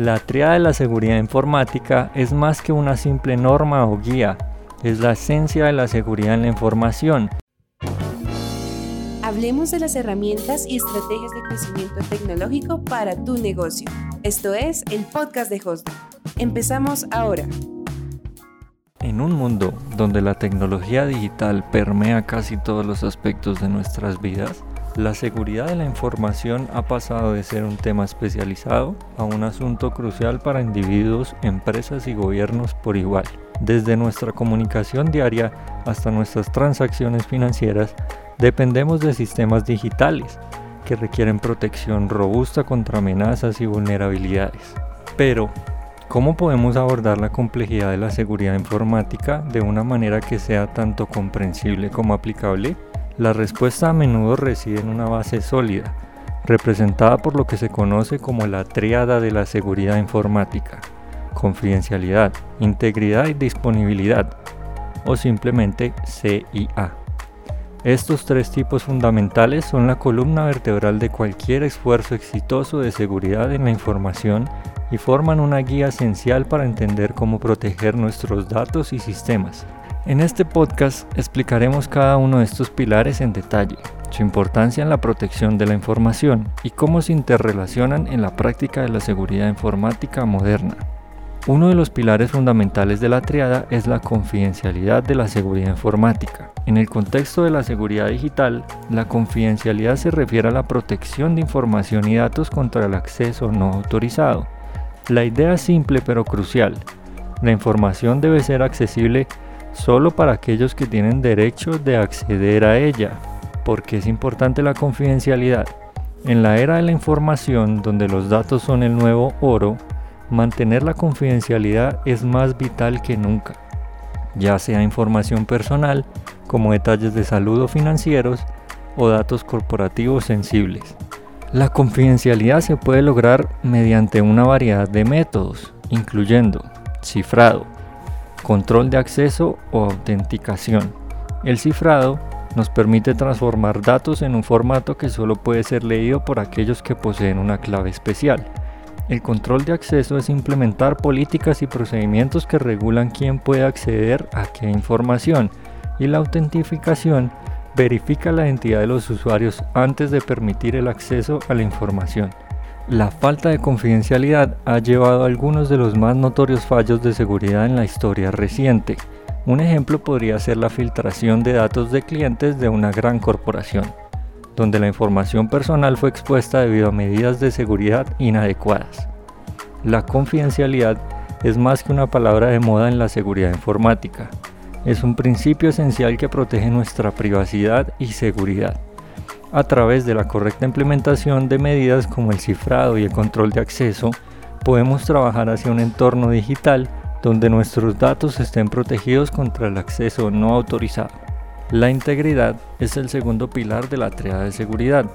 La triada de la seguridad informática es más que una simple norma o guía, es la esencia de la seguridad en la información. Hablemos de las herramientas y estrategias de crecimiento tecnológico para tu negocio. Esto es el podcast de Hosdo. Empezamos ahora. En un mundo donde la tecnología digital permea casi todos los aspectos de nuestras vidas, la seguridad de la información ha pasado de ser un tema especializado a un asunto crucial para individuos, empresas y gobiernos por igual. Desde nuestra comunicación diaria hasta nuestras transacciones financieras, dependemos de sistemas digitales que requieren protección robusta contra amenazas y vulnerabilidades. Pero, ¿cómo podemos abordar la complejidad de la seguridad informática de una manera que sea tanto comprensible como aplicable? La respuesta a menudo reside en una base sólida, representada por lo que se conoce como la triada de la seguridad informática, confidencialidad, integridad y disponibilidad, o simplemente CIA. Estos tres tipos fundamentales son la columna vertebral de cualquier esfuerzo exitoso de seguridad en la información y forman una guía esencial para entender cómo proteger nuestros datos y sistemas. En este podcast explicaremos cada uno de estos pilares en detalle, su importancia en la protección de la información y cómo se interrelacionan en la práctica de la seguridad informática moderna. Uno de los pilares fundamentales de la triada es la confidencialidad de la seguridad informática. En el contexto de la seguridad digital, la confidencialidad se refiere a la protección de información y datos contra el acceso no autorizado. La idea es simple pero crucial. La información debe ser accesible solo para aquellos que tienen derecho de acceder a ella. porque es importante la confidencialidad? En la era de la información, donde los datos son el nuevo oro, mantener la confidencialidad es más vital que nunca, ya sea información personal, como detalles de salud o financieros, o datos corporativos sensibles. La confidencialidad se puede lograr mediante una variedad de métodos, incluyendo cifrado, control de acceso o autenticación. El cifrado nos permite transformar datos en un formato que solo puede ser leído por aquellos que poseen una clave especial. El control de acceso es implementar políticas y procedimientos que regulan quién puede acceder a qué información y la autentificación verifica la identidad de los usuarios antes de permitir el acceso a la información. La falta de confidencialidad ha llevado a algunos de los más notorios fallos de seguridad en la historia reciente. Un ejemplo podría ser la filtración de datos de clientes de una gran corporación, donde la información personal fue expuesta debido a medidas de seguridad inadecuadas. La confidencialidad es más que una palabra de moda en la seguridad informática. Es un principio esencial que protege nuestra privacidad y seguridad a través de la correcta implementación de medidas como el cifrado y el control de acceso, podemos trabajar hacia un entorno digital donde nuestros datos estén protegidos contra el acceso no autorizado. La integridad es el segundo pilar de la triada de seguridad.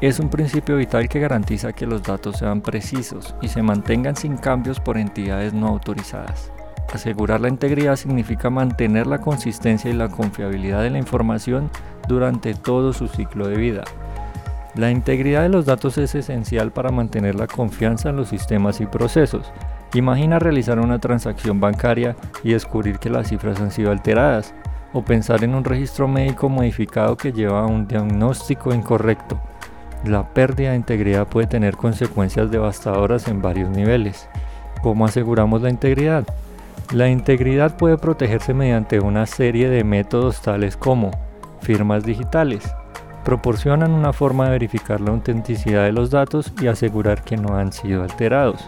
Es un principio vital que garantiza que los datos sean precisos y se mantengan sin cambios por entidades no autorizadas. Asegurar la integridad significa mantener la consistencia y la confiabilidad de la información durante todo su ciclo de vida. La integridad de los datos es esencial para mantener la confianza en los sistemas y procesos. Imagina realizar una transacción bancaria y descubrir que las cifras han sido alteradas, o pensar en un registro médico modificado que lleva a un diagnóstico incorrecto. La pérdida de integridad puede tener consecuencias devastadoras en varios niveles. ¿Cómo aseguramos la integridad? La integridad puede protegerse mediante una serie de métodos tales como firmas digitales. Proporcionan una forma de verificar la autenticidad de los datos y asegurar que no han sido alterados.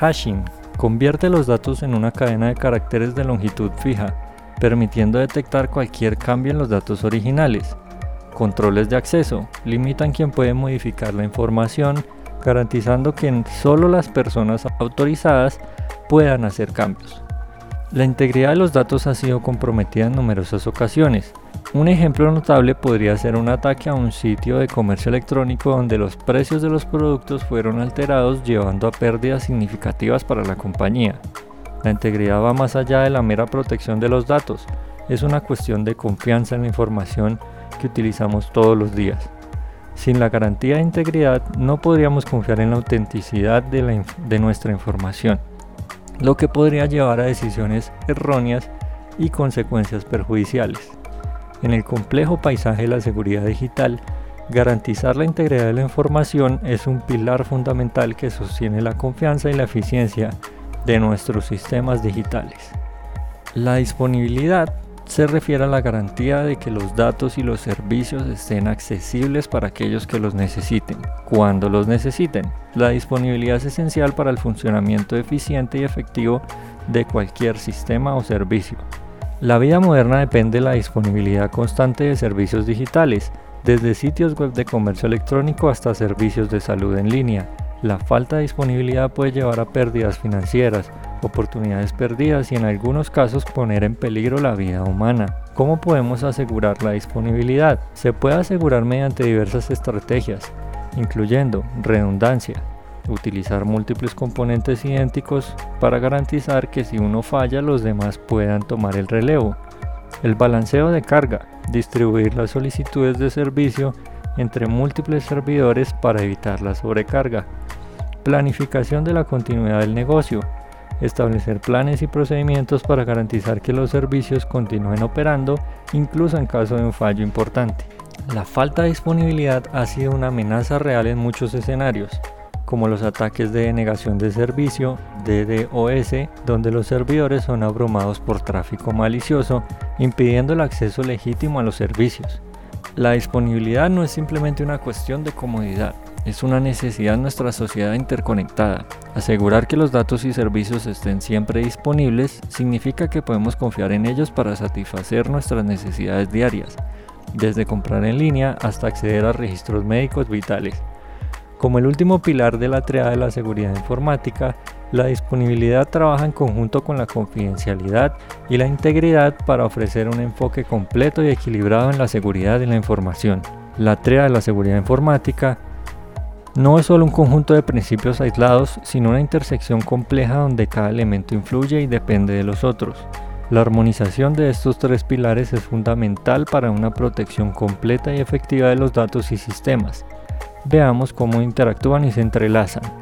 Hashing convierte los datos en una cadena de caracteres de longitud fija, permitiendo detectar cualquier cambio en los datos originales. Controles de acceso limitan quien puede modificar la información, garantizando que solo las personas autorizadas puedan hacer cambios. La integridad de los datos ha sido comprometida en numerosas ocasiones, un ejemplo notable podría ser un ataque a un sitio de comercio electrónico donde los precios de los productos fueron alterados llevando a pérdidas significativas para la compañía. La integridad va más allá de la mera protección de los datos, es una cuestión de confianza en la información que utilizamos todos los días. Sin la garantía de integridad no podríamos confiar en la autenticidad de, nuestra información, lo que podría llevar a decisiones erróneas y consecuencias perjudiciales. En el complejo paisaje de la seguridad digital, garantizar la integridad de la información es un pilar fundamental que sostiene la confianza y la eficiencia de nuestros sistemas digitales. La disponibilidad se refiere a la garantía de que los datos y los servicios estén accesibles para aquellos que los necesiten, cuando los necesiten. La disponibilidad es esencial para el funcionamiento eficiente y efectivo de cualquier sistema o servicio. La vida moderna depende de la disponibilidad constante de servicios digitales, desde sitios web de comercio electrónico hasta servicios de salud en línea. La falta de disponibilidad puede llevar a pérdidas financieras, oportunidades perdidas y en algunos casos poner en peligro la vida humana. ¿Cómo podemos asegurar la disponibilidad? Se puede asegurar mediante diversas estrategias, incluyendo redundancia, utilizar múltiples componentes idénticos para garantizar que si uno falla los demás puedan tomar el relevo. El balanceo de carga, distribuir las solicitudes de servicio entre múltiples servidores para evitar la sobrecarga. Planificación de la continuidad del negocio, establecer planes y procedimientos para garantizar que los servicios continúen operando incluso en caso de un fallo importante. La falta de disponibilidad ha sido una amenaza real en muchos escenarios, como los ataques de denegación de servicio, DDoS, donde los servidores son abrumados por tráfico malicioso, impidiendo el acceso legítimo a los servicios. La disponibilidad no es simplemente una cuestión de comodidad, es una necesidad en nuestra sociedad interconectada. Asegurar que los datos y servicios estén siempre disponibles significa que podemos confiar en ellos para satisfacer nuestras necesidades diarias, desde comprar en línea hasta acceder a registros médicos vitales. Como el último pilar de la triada de la seguridad informática, la disponibilidad trabaja en conjunto con la confidencialidad y la integridad para ofrecer un enfoque completo y equilibrado en la seguridad de la información. La triada de la seguridad informática no es solo un conjunto de principios aislados, sino una intersección compleja donde cada elemento influye y depende de los otros. La armonización de estos tres pilares es fundamental para una protección completa y efectiva de los datos y sistemas. Veamos cómo interactúan y se entrelazan.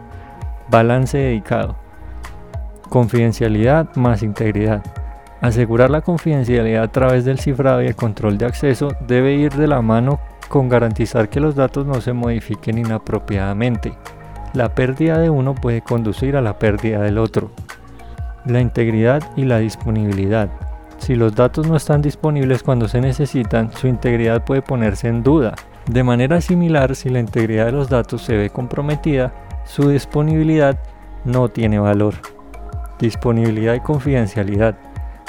Balance dedicado. Confidencialidad más integridad. Asegurar la confidencialidad a través del cifrado y el control de acceso debe ir de la mano con garantizar que los datos no se modifiquen inapropiadamente. La pérdida de uno puede conducir a la pérdida del otro. La integridad y la disponibilidad. Si los datos no están disponibles cuando se necesitan, su integridad puede ponerse en duda. De manera similar, si la integridad de los datos se ve comprometida, su disponibilidad no tiene valor. Disponibilidad y confidencialidad.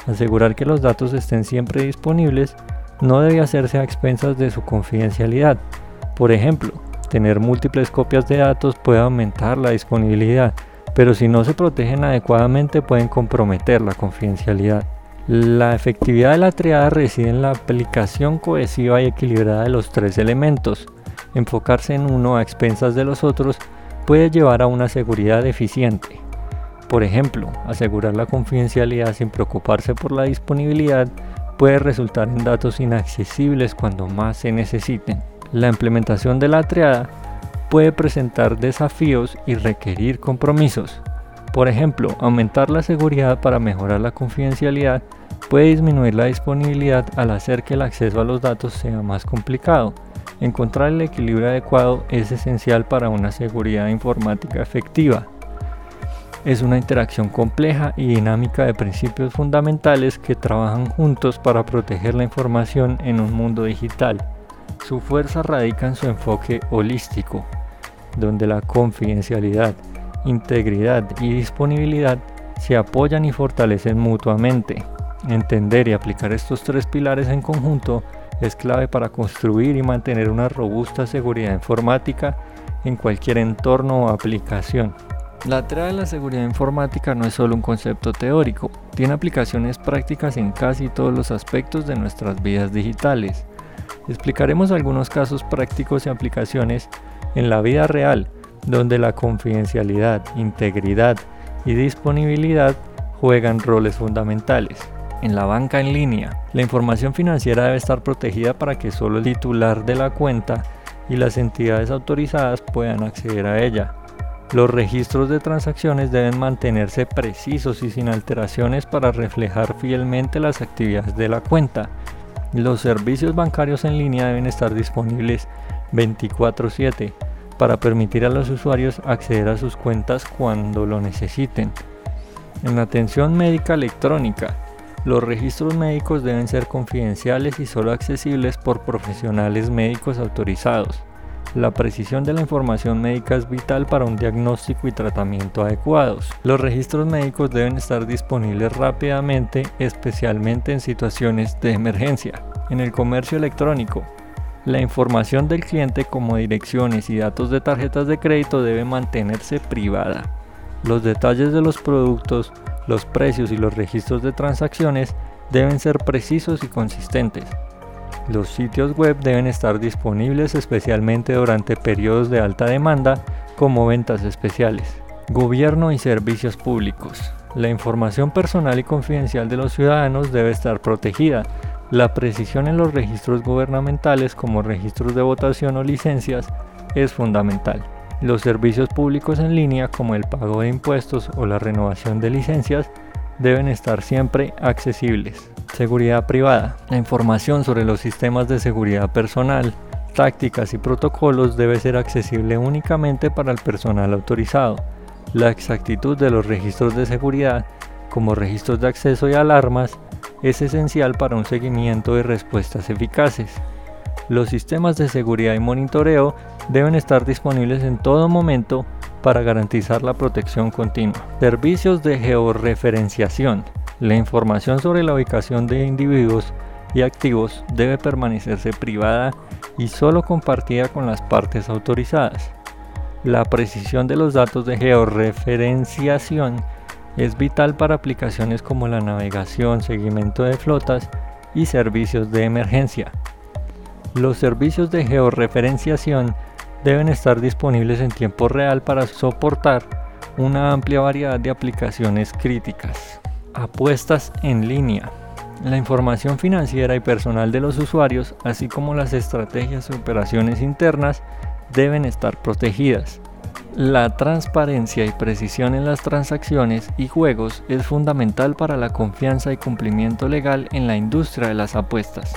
Asegurar que los datos estén siempre disponibles no debe hacerse a expensas de su confidencialidad. Por ejemplo, tener múltiples copias de datos puede aumentar la disponibilidad, pero si no se protegen adecuadamente pueden comprometer la confidencialidad. La efectividad de la triada reside en la aplicación cohesiva y equilibrada de los tres elementos. Enfocarse en uno a expensas de los otros puede llevar a una seguridad eficiente. Por ejemplo, asegurar la confidencialidad sin preocuparse por la disponibilidad puede resultar en datos inaccesibles cuando más se necesiten. La implementación de la triada puede presentar desafíos y requerir compromisos. Por ejemplo, aumentar la seguridad para mejorar la confidencialidad puede disminuir la disponibilidad al hacer que el acceso a los datos sea más complicado. Encontrar el equilibrio adecuado es esencial para una seguridad informática efectiva es una interacción compleja y dinámica de principios fundamentales que trabajan juntos para proteger la información en un mundo digital. Su fuerza radica en su enfoque holístico, donde la confidencialidad, integridad y disponibilidad se apoyan y fortalecen mutuamente. Entender y aplicar estos tres pilares en conjunto es clave para construir y mantener una robusta seguridad informática en cualquier entorno o aplicación. La trama de la seguridad informática no es solo un concepto teórico, tiene aplicaciones prácticas en casi todos los aspectos de nuestras vidas digitales. Explicaremos algunos casos prácticos y aplicaciones en la vida real, donde la confidencialidad, integridad y disponibilidad juegan roles fundamentales. En la banca en línea, la información financiera debe estar protegida para que solo el titular de la cuenta y las entidades autorizadas puedan acceder a ella. Los registros de transacciones deben mantenerse precisos y sin alteraciones para reflejar fielmente las actividades de la cuenta. Los servicios bancarios en línea deben estar disponibles 24/7 para permitir a los usuarios acceder a sus cuentas cuando lo necesiten. En atención médica electrónica, los registros médicos deben ser confidenciales y solo accesibles por profesionales médicos autorizados. La precisión de la información médica es vital para un diagnóstico y tratamiento adecuados. Los registros médicos deben estar disponibles rápidamente, especialmente en situaciones de emergencia. En el comercio electrónico, la información del cliente como direcciones y datos de tarjetas de crédito debe mantenerse privada. Los detalles de los productos, los precios y los registros de transacciones deben ser precisos y consistentes. Los sitios web deben estar disponibles especialmente durante periodos de alta demanda como ventas especiales. Gobierno y servicios públicos. La información personal y confidencial de los ciudadanos debe estar protegida. La precisión en los registros gubernamentales como registros de votación o licencias es fundamental. Los servicios públicos en línea como el pago de impuestos o la renovación de licencias deben estar siempre accesibles. Seguridad privada. La información sobre los sistemas de seguridad personal, tácticas y protocolos debe ser accesible únicamente para el personal autorizado. La exactitud de los registros de seguridad, como registros de acceso y alarmas, es esencial para un seguimiento de respuestas eficaces. Los sistemas de seguridad y monitoreo deben estar disponibles en todo momento para garantizar la protección continua. Servicios de georreferenciación. La información sobre la ubicación de individuos y activos debe permanecerse privada y solo compartida con las partes autorizadas. La precisión de los datos de georreferenciación es vital para aplicaciones como la navegación, seguimiento de flotas y servicios de emergencia. Los servicios de georreferenciación deben estar disponibles en tiempo real para soportar una amplia variedad de aplicaciones críticas. Apuestas en línea. La información financiera y personal de los usuarios, así como las estrategias y operaciones internas, deben estar protegidas. La transparencia y precisión en las transacciones y juegos es fundamental para la confianza y cumplimiento legal en la industria de las apuestas.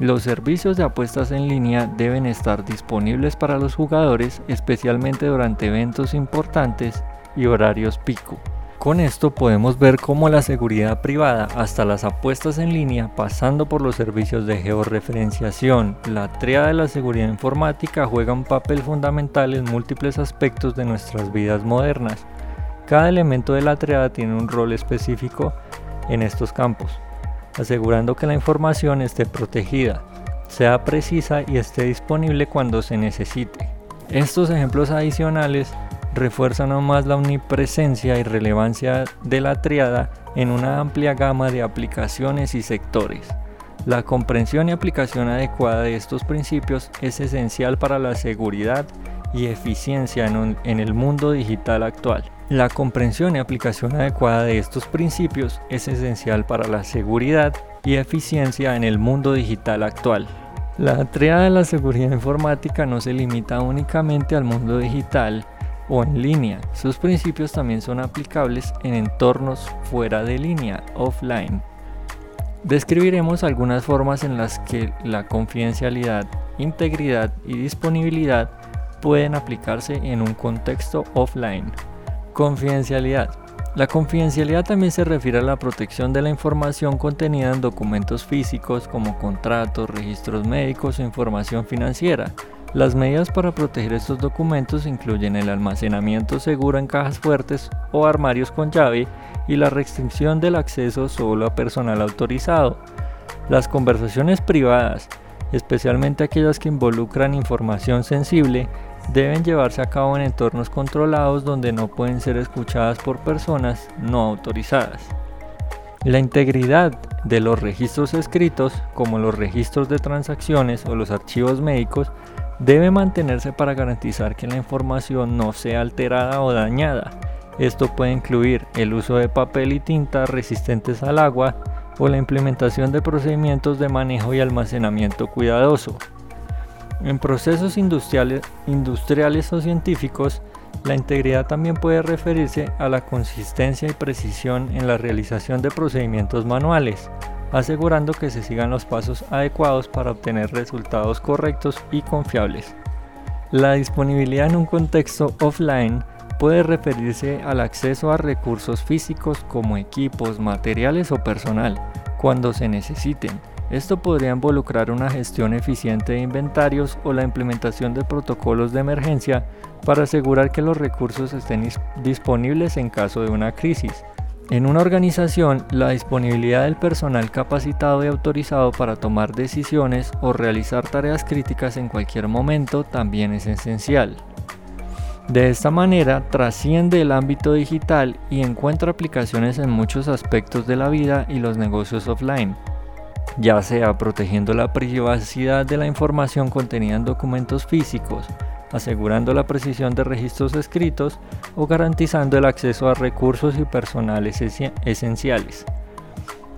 Los servicios de apuestas en línea deben estar disponibles para los jugadores, especialmente durante eventos importantes y horarios pico. Con esto podemos ver cómo la seguridad privada hasta las apuestas en línea, pasando por los servicios de georreferenciación, la tríada de la seguridad informática juega un papel fundamental en múltiples aspectos de nuestras vidas modernas. Cada elemento de la triada tiene un rol específico en estos campos asegurando que la información esté protegida, sea precisa y esté disponible cuando se necesite. Estos ejemplos adicionales refuerzan aún más la omnipresencia y relevancia de la triada en una amplia gama de aplicaciones y sectores. La comprensión y aplicación adecuada de estos principios es esencial para la seguridad y eficiencia en, el mundo digital actual. La comprensión y aplicación adecuada de estos principios es esencial para la seguridad y eficiencia en el mundo digital actual. La triada de la seguridad informática no se limita únicamente al mundo digital o en línea, sus principios también son aplicables en entornos fuera de línea, offline. Describiremos algunas formas en las que la confidencialidad, integridad y disponibilidad pueden aplicarse en un contexto offline. Confidencialidad. La confidencialidad también se refiere a la protección de la información contenida en documentos físicos como contratos, registros médicos o información financiera. Las medidas para proteger estos documentos incluyen el almacenamiento seguro en cajas fuertes o armarios con llave y la restricción del acceso solo a personal autorizado. Las conversaciones privadas, especialmente aquellas que involucran información sensible, deben llevarse a cabo en entornos controlados donde no pueden ser escuchadas por personas no autorizadas. La integridad de los registros escritos, como los registros de transacciones o los archivos médicos, debe mantenerse para garantizar que la información no sea alterada o dañada. Esto puede incluir el uso de papel y tinta resistentes al agua o la implementación de procedimientos de manejo y almacenamiento cuidadoso. En procesos industriales, o científicos, la integridad también puede referirse a la consistencia y precisión en la realización de procedimientos manuales, asegurando que se sigan los pasos adecuados para obtener resultados correctos y confiables. La disponibilidad en un contexto offline puede referirse al acceso a recursos físicos como equipos, materiales o personal, cuando se necesiten. Esto podría involucrar una gestión eficiente de inventarios o la implementación de protocolos de emergencia para asegurar que los recursos estén disponibles en caso de una crisis. En una organización, la disponibilidad del personal capacitado y autorizado para tomar decisiones o realizar tareas críticas en cualquier momento también es esencial. De esta manera trasciende el ámbito digital y encuentra aplicaciones en muchos aspectos de la vida y los negocios offline, ya sea protegiendo la privacidad de la información contenida en documentos físicos, asegurando la precisión de registros escritos o garantizando el acceso a recursos y personales esenciales.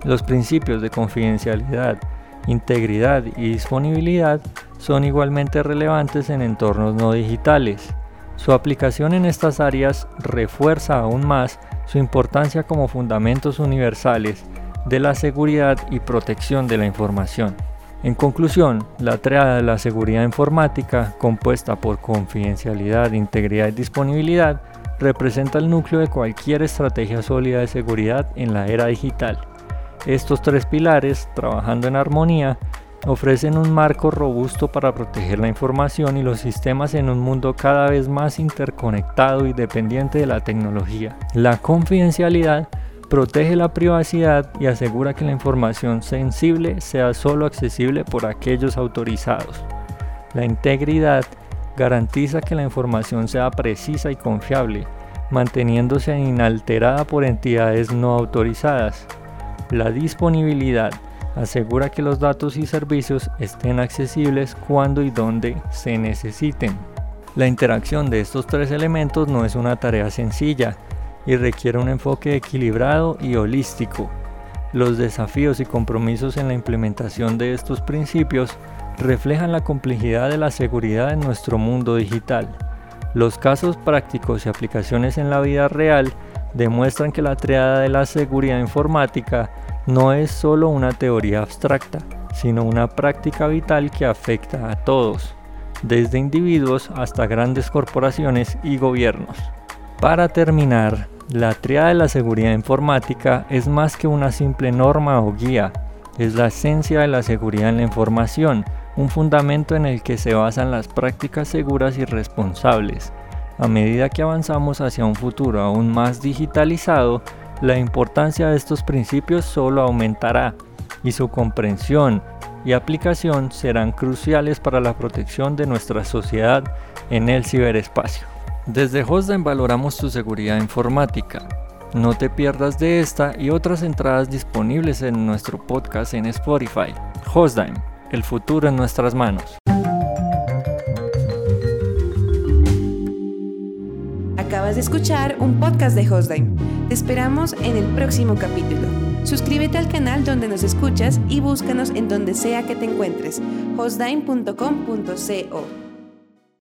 Los principios de confidencialidad, integridad y disponibilidad son igualmente relevantes en entornos no digitales. Su aplicación en estas áreas refuerza aún más su importancia como fundamentos universales de la seguridad y protección de la información. En conclusión, la triada de la seguridad informática, compuesta por confidencialidad, integridad y disponibilidad, representa el núcleo de cualquier estrategia sólida de seguridad en la era digital. Estos tres pilares, trabajando en armonía, ofrecen un marco robusto para proteger la información y los sistemas en un mundo cada vez más interconectado y dependiente de la tecnología. La confidencialidad protege la privacidad y asegura que la información sensible sea solo accesible por aquellos autorizados. La integridad garantiza que la información sea precisa y confiable, manteniéndose inalterada por entidades no autorizadas. La disponibilidad asegura que los datos y servicios estén accesibles cuando y donde se necesiten. La interacción de estos tres elementos no es una tarea sencilla y requiere un enfoque equilibrado y holístico. Los desafíos y compromisos en la implementación de estos principios reflejan la complejidad de la seguridad en nuestro mundo digital. Los casos prácticos y aplicaciones en la vida real demuestran que la triada de la seguridad informática no es solo una teoría abstracta, sino una práctica vital que afecta a todos, desde individuos hasta grandes corporaciones y gobiernos. Para terminar, la triada de la seguridad informática es más que una simple norma o guía, es la esencia de la seguridad en la información, un fundamento en el que se basan las prácticas seguras y responsables. A medida que avanzamos hacia un futuro aún más digitalizado, la importancia de estos principios solo aumentará y su comprensión y aplicación serán cruciales para la protección de nuestra sociedad en el ciberespacio. Desde Hostdime valoramos tu seguridad informática. No te pierdas de esta y otras entradas disponibles en nuestro podcast en Spotify. Hostdime, el futuro en nuestras manos. Acabas de escuchar un podcast de Hostdime. Te esperamos en el próximo capítulo. Suscríbete al canal donde nos escuchas y búscanos en donde sea que te encuentres. hostdime.com.co